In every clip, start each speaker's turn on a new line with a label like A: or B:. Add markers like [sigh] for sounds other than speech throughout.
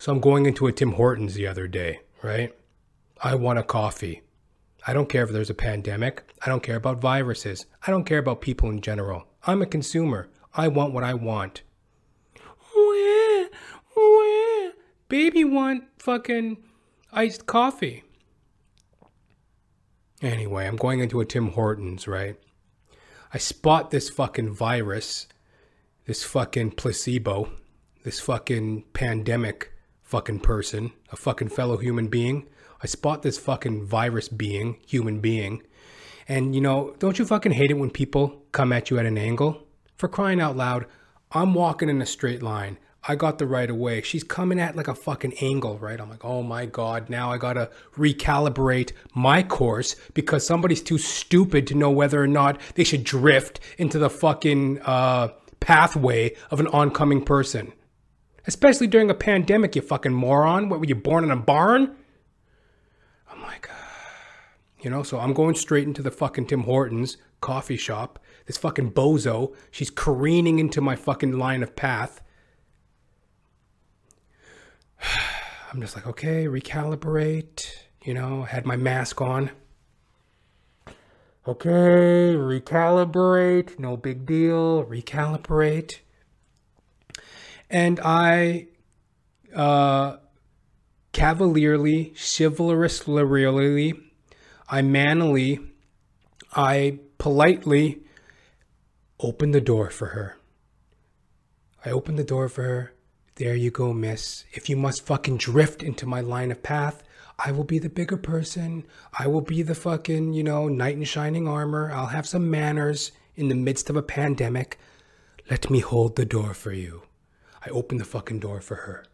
A: So I'm going into a Tim Hortons the other day, right? I want a coffee. I don't care if there's a pandemic. I don't care about viruses. I don't care about people in general. I'm a consumer. I want what I want. Wah, wah. Baby want fucking iced coffee. Anyway, I'm going into a Tim Hortons, right? I spot this fucking virus, this fucking placebo, this fucking pandemic fucking person, a fucking fellow human being. I spot this fucking virus being, human being. And you know, don't you fucking hate it when people come at you at an angle? For crying out loud, I'm walking in a straight line. I got the right of way. She's coming at like a fucking angle, right? I'm like, oh my God, now I gotta recalibrate my course because somebody's too stupid to know whether or not they should drift into the fucking uh, pathway of an oncoming person. Especially during a pandemic, you fucking moron. What were you born in a barn? I'm like, uh, you know, so I'm going straight into the fucking Tim Hortons coffee shop. This fucking bozo, she's careening into my fucking line of path [sighs] I'm just like, okay, recalibrate. You know, had my mask on. Okay, recalibrate. No big deal. Recalibrate. And I uh, cavalierly, chivalrously, I manly, I politely opened the door for her. I opened the door for her there you go, miss. If you must fucking drift into my line of path, I will be the bigger person. I will be the fucking, you know, knight in shining armor. I'll have some manners in the midst of a pandemic. Let me hold the door for you. I opened the fucking door for her.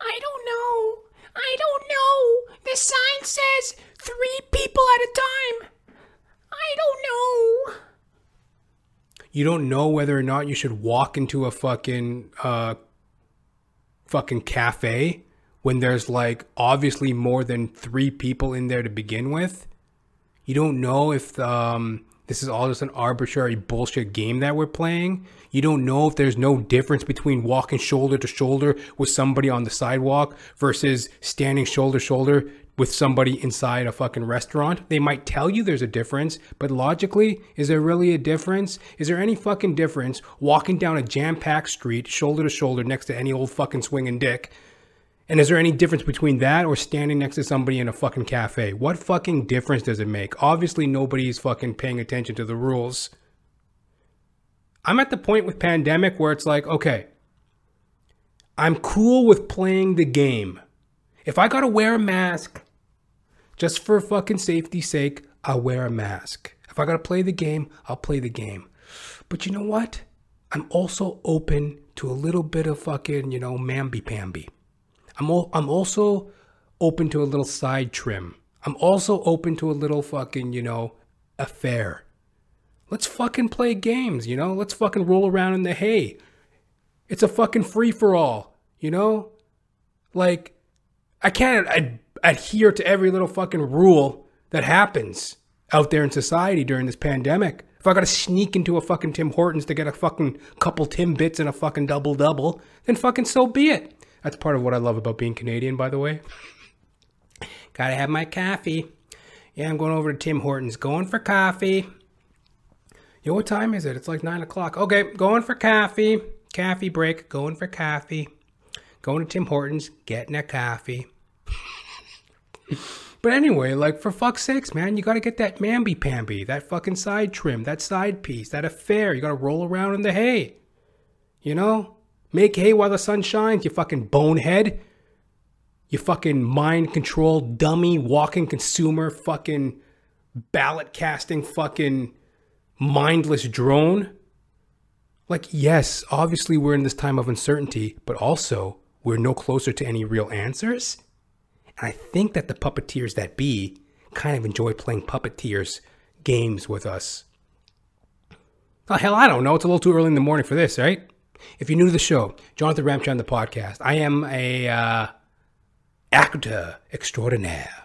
B: I don't know. I don't know. The sign says three people at a time. I don't know
A: you don't know whether or not you should walk into a fucking uh fucking cafe when there's like obviously more than 3 people in there to begin with. You don't know if um this is all just an arbitrary bullshit game that we're playing. You don't know if there's no difference between walking shoulder to shoulder with somebody on the sidewalk versus standing shoulder to shoulder with somebody inside a fucking restaurant. They might tell you there's a difference, but logically, is there really a difference? Is there any fucking difference walking down a jam packed street, shoulder to shoulder, next to any old fucking swinging dick? And is there any difference between that or standing next to somebody in a fucking cafe? What fucking difference does it make? Obviously, nobody's fucking paying attention to the rules. I'm at the point with pandemic where it's like, okay, I'm cool with playing the game. If I gotta wear a mask just for fucking safety's sake, I'll wear a mask. If I gotta play the game, I'll play the game. But you know what? I'm also open to a little bit of fucking, you know, mamby pamby. I'm, al- I'm also open to a little side trim. I'm also open to a little fucking, you know, affair. Let's fucking play games, you know? Let's fucking roll around in the hay. It's a fucking free for all, you know? Like, I can't ad- adhere to every little fucking rule that happens out there in society during this pandemic. If I gotta sneak into a fucking Tim Hortons to get a fucking couple Timbits and a fucking double double, then fucking so be it. That's part of what I love about being Canadian, by the way. gotta have my coffee. Yeah, I'm going over to Tim Hortons. Going for coffee. Yo, what time is it? It's like nine o'clock. Okay, going for coffee. Coffee break. Going for coffee. Going to Tim Hortons. Getting a coffee. [laughs] but anyway, like for fuck's sakes, man, you got to get that mamby pamby, that fucking side trim, that side piece, that affair. You got to roll around in the hay. You know, make hay while the sun shines. You fucking bonehead. You fucking mind controlled dummy, walking consumer, fucking ballot casting, fucking mindless drone. Like, yes, obviously we're in this time of uncertainty, but also we're no closer to any real answers. And I think that the puppeteers that be kind of enjoy playing puppeteers games with us. Oh, hell, I don't know. It's a little too early in the morning for this, right? If you're new to the show, Jonathan Ramcharan, the podcast, I am a uh, actor extraordinaire.